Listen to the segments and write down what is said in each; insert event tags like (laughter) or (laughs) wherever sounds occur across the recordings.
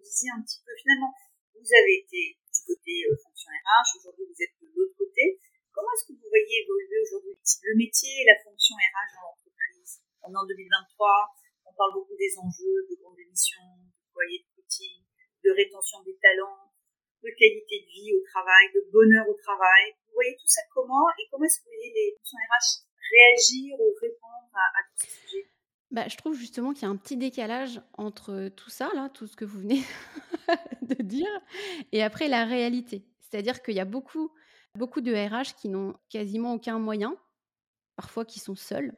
disiez un petit peu, finalement, vous avez été du côté euh, fonction RH, aujourd'hui vous êtes de l'autre côté. Comment est-ce que vous voyez évoluer aujourd'hui le métier et la fonction RH dans l'entreprise? On est en 2023, on parle beaucoup des enjeux de grande émission, de foyer de coaching, de rétention des talents, de qualité de vie au travail, de bonheur au travail. Vous voyez tout ça comment et comment est-ce que vous voyez les fonctions RH réagir bah, je trouve justement qu'il y a un petit décalage entre tout ça, tout ce que vous venez (laughs) de dire, et après la réalité. C'est-à-dire qu'il y a beaucoup, beaucoup de RH qui n'ont quasiment aucun moyen, parfois qui sont seuls,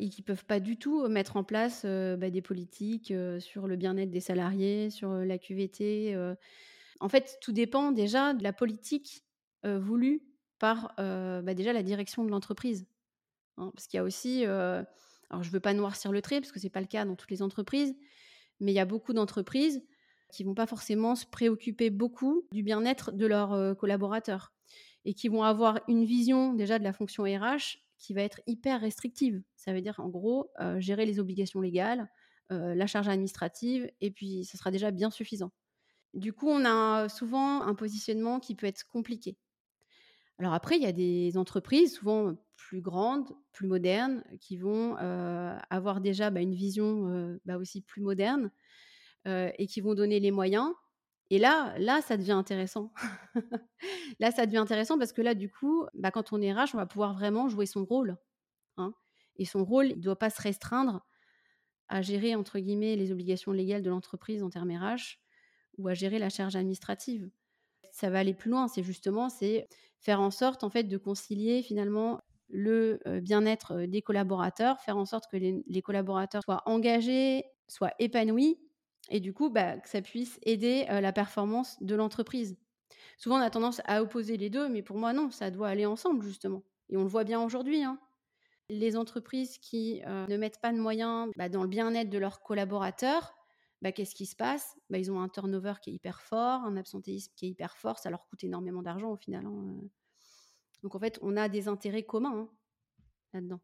et qui peuvent pas du tout mettre en place euh, bah, des politiques euh, sur le bien-être des salariés, sur euh, la QVT. En fait, tout dépend déjà de la politique voulue par bah, déjà la direction de l'entreprise. Hein, parce qu'il y a aussi alors, je ne veux pas noircir le trait parce que ce n'est pas le cas dans toutes les entreprises, mais il y a beaucoup d'entreprises qui vont pas forcément se préoccuper beaucoup du bien-être de leurs euh, collaborateurs et qui vont avoir une vision déjà de la fonction RH qui va être hyper restrictive. Ça veut dire en gros euh, gérer les obligations légales, euh, la charge administrative et puis ça sera déjà bien suffisant. Du coup, on a souvent un positionnement qui peut être compliqué. Alors après, il y a des entreprises, souvent plus grandes, plus modernes, qui vont avoir déjà bah, une vision bah, aussi plus moderne et qui vont donner les moyens. Et là, là, ça devient intéressant. (laughs) là, ça devient intéressant parce que là, du coup, bah, quand on est RH, on va pouvoir vraiment jouer son rôle. Hein. Et son rôle, il ne doit pas se restreindre à gérer, entre guillemets, les obligations légales de l'entreprise en termes RH ou à gérer la charge administrative. Ça va aller plus loin, c'est justement, c'est faire en sorte, en fait, de concilier finalement le bien-être des collaborateurs, faire en sorte que les, collaborateurs soient engagés, soient épanouis, et du coup, bah, que ça puisse aider la performance de l'entreprise. Souvent, on a tendance à opposer les deux, mais pour moi, non, ça doit aller ensemble, justement. Et on le voit bien aujourd'hui. Hein. Les entreprises qui ne mettent pas de moyens bah, dans le bien-être de leurs collaborateurs, bah, qu'est-ce qui se passe? Ils ont un turnover qui est hyper fort, un absentéisme qui est hyper fort, ça leur coûte énormément d'argent au final. Hein. Donc en fait, on a des intérêts communs hein, là-dedans.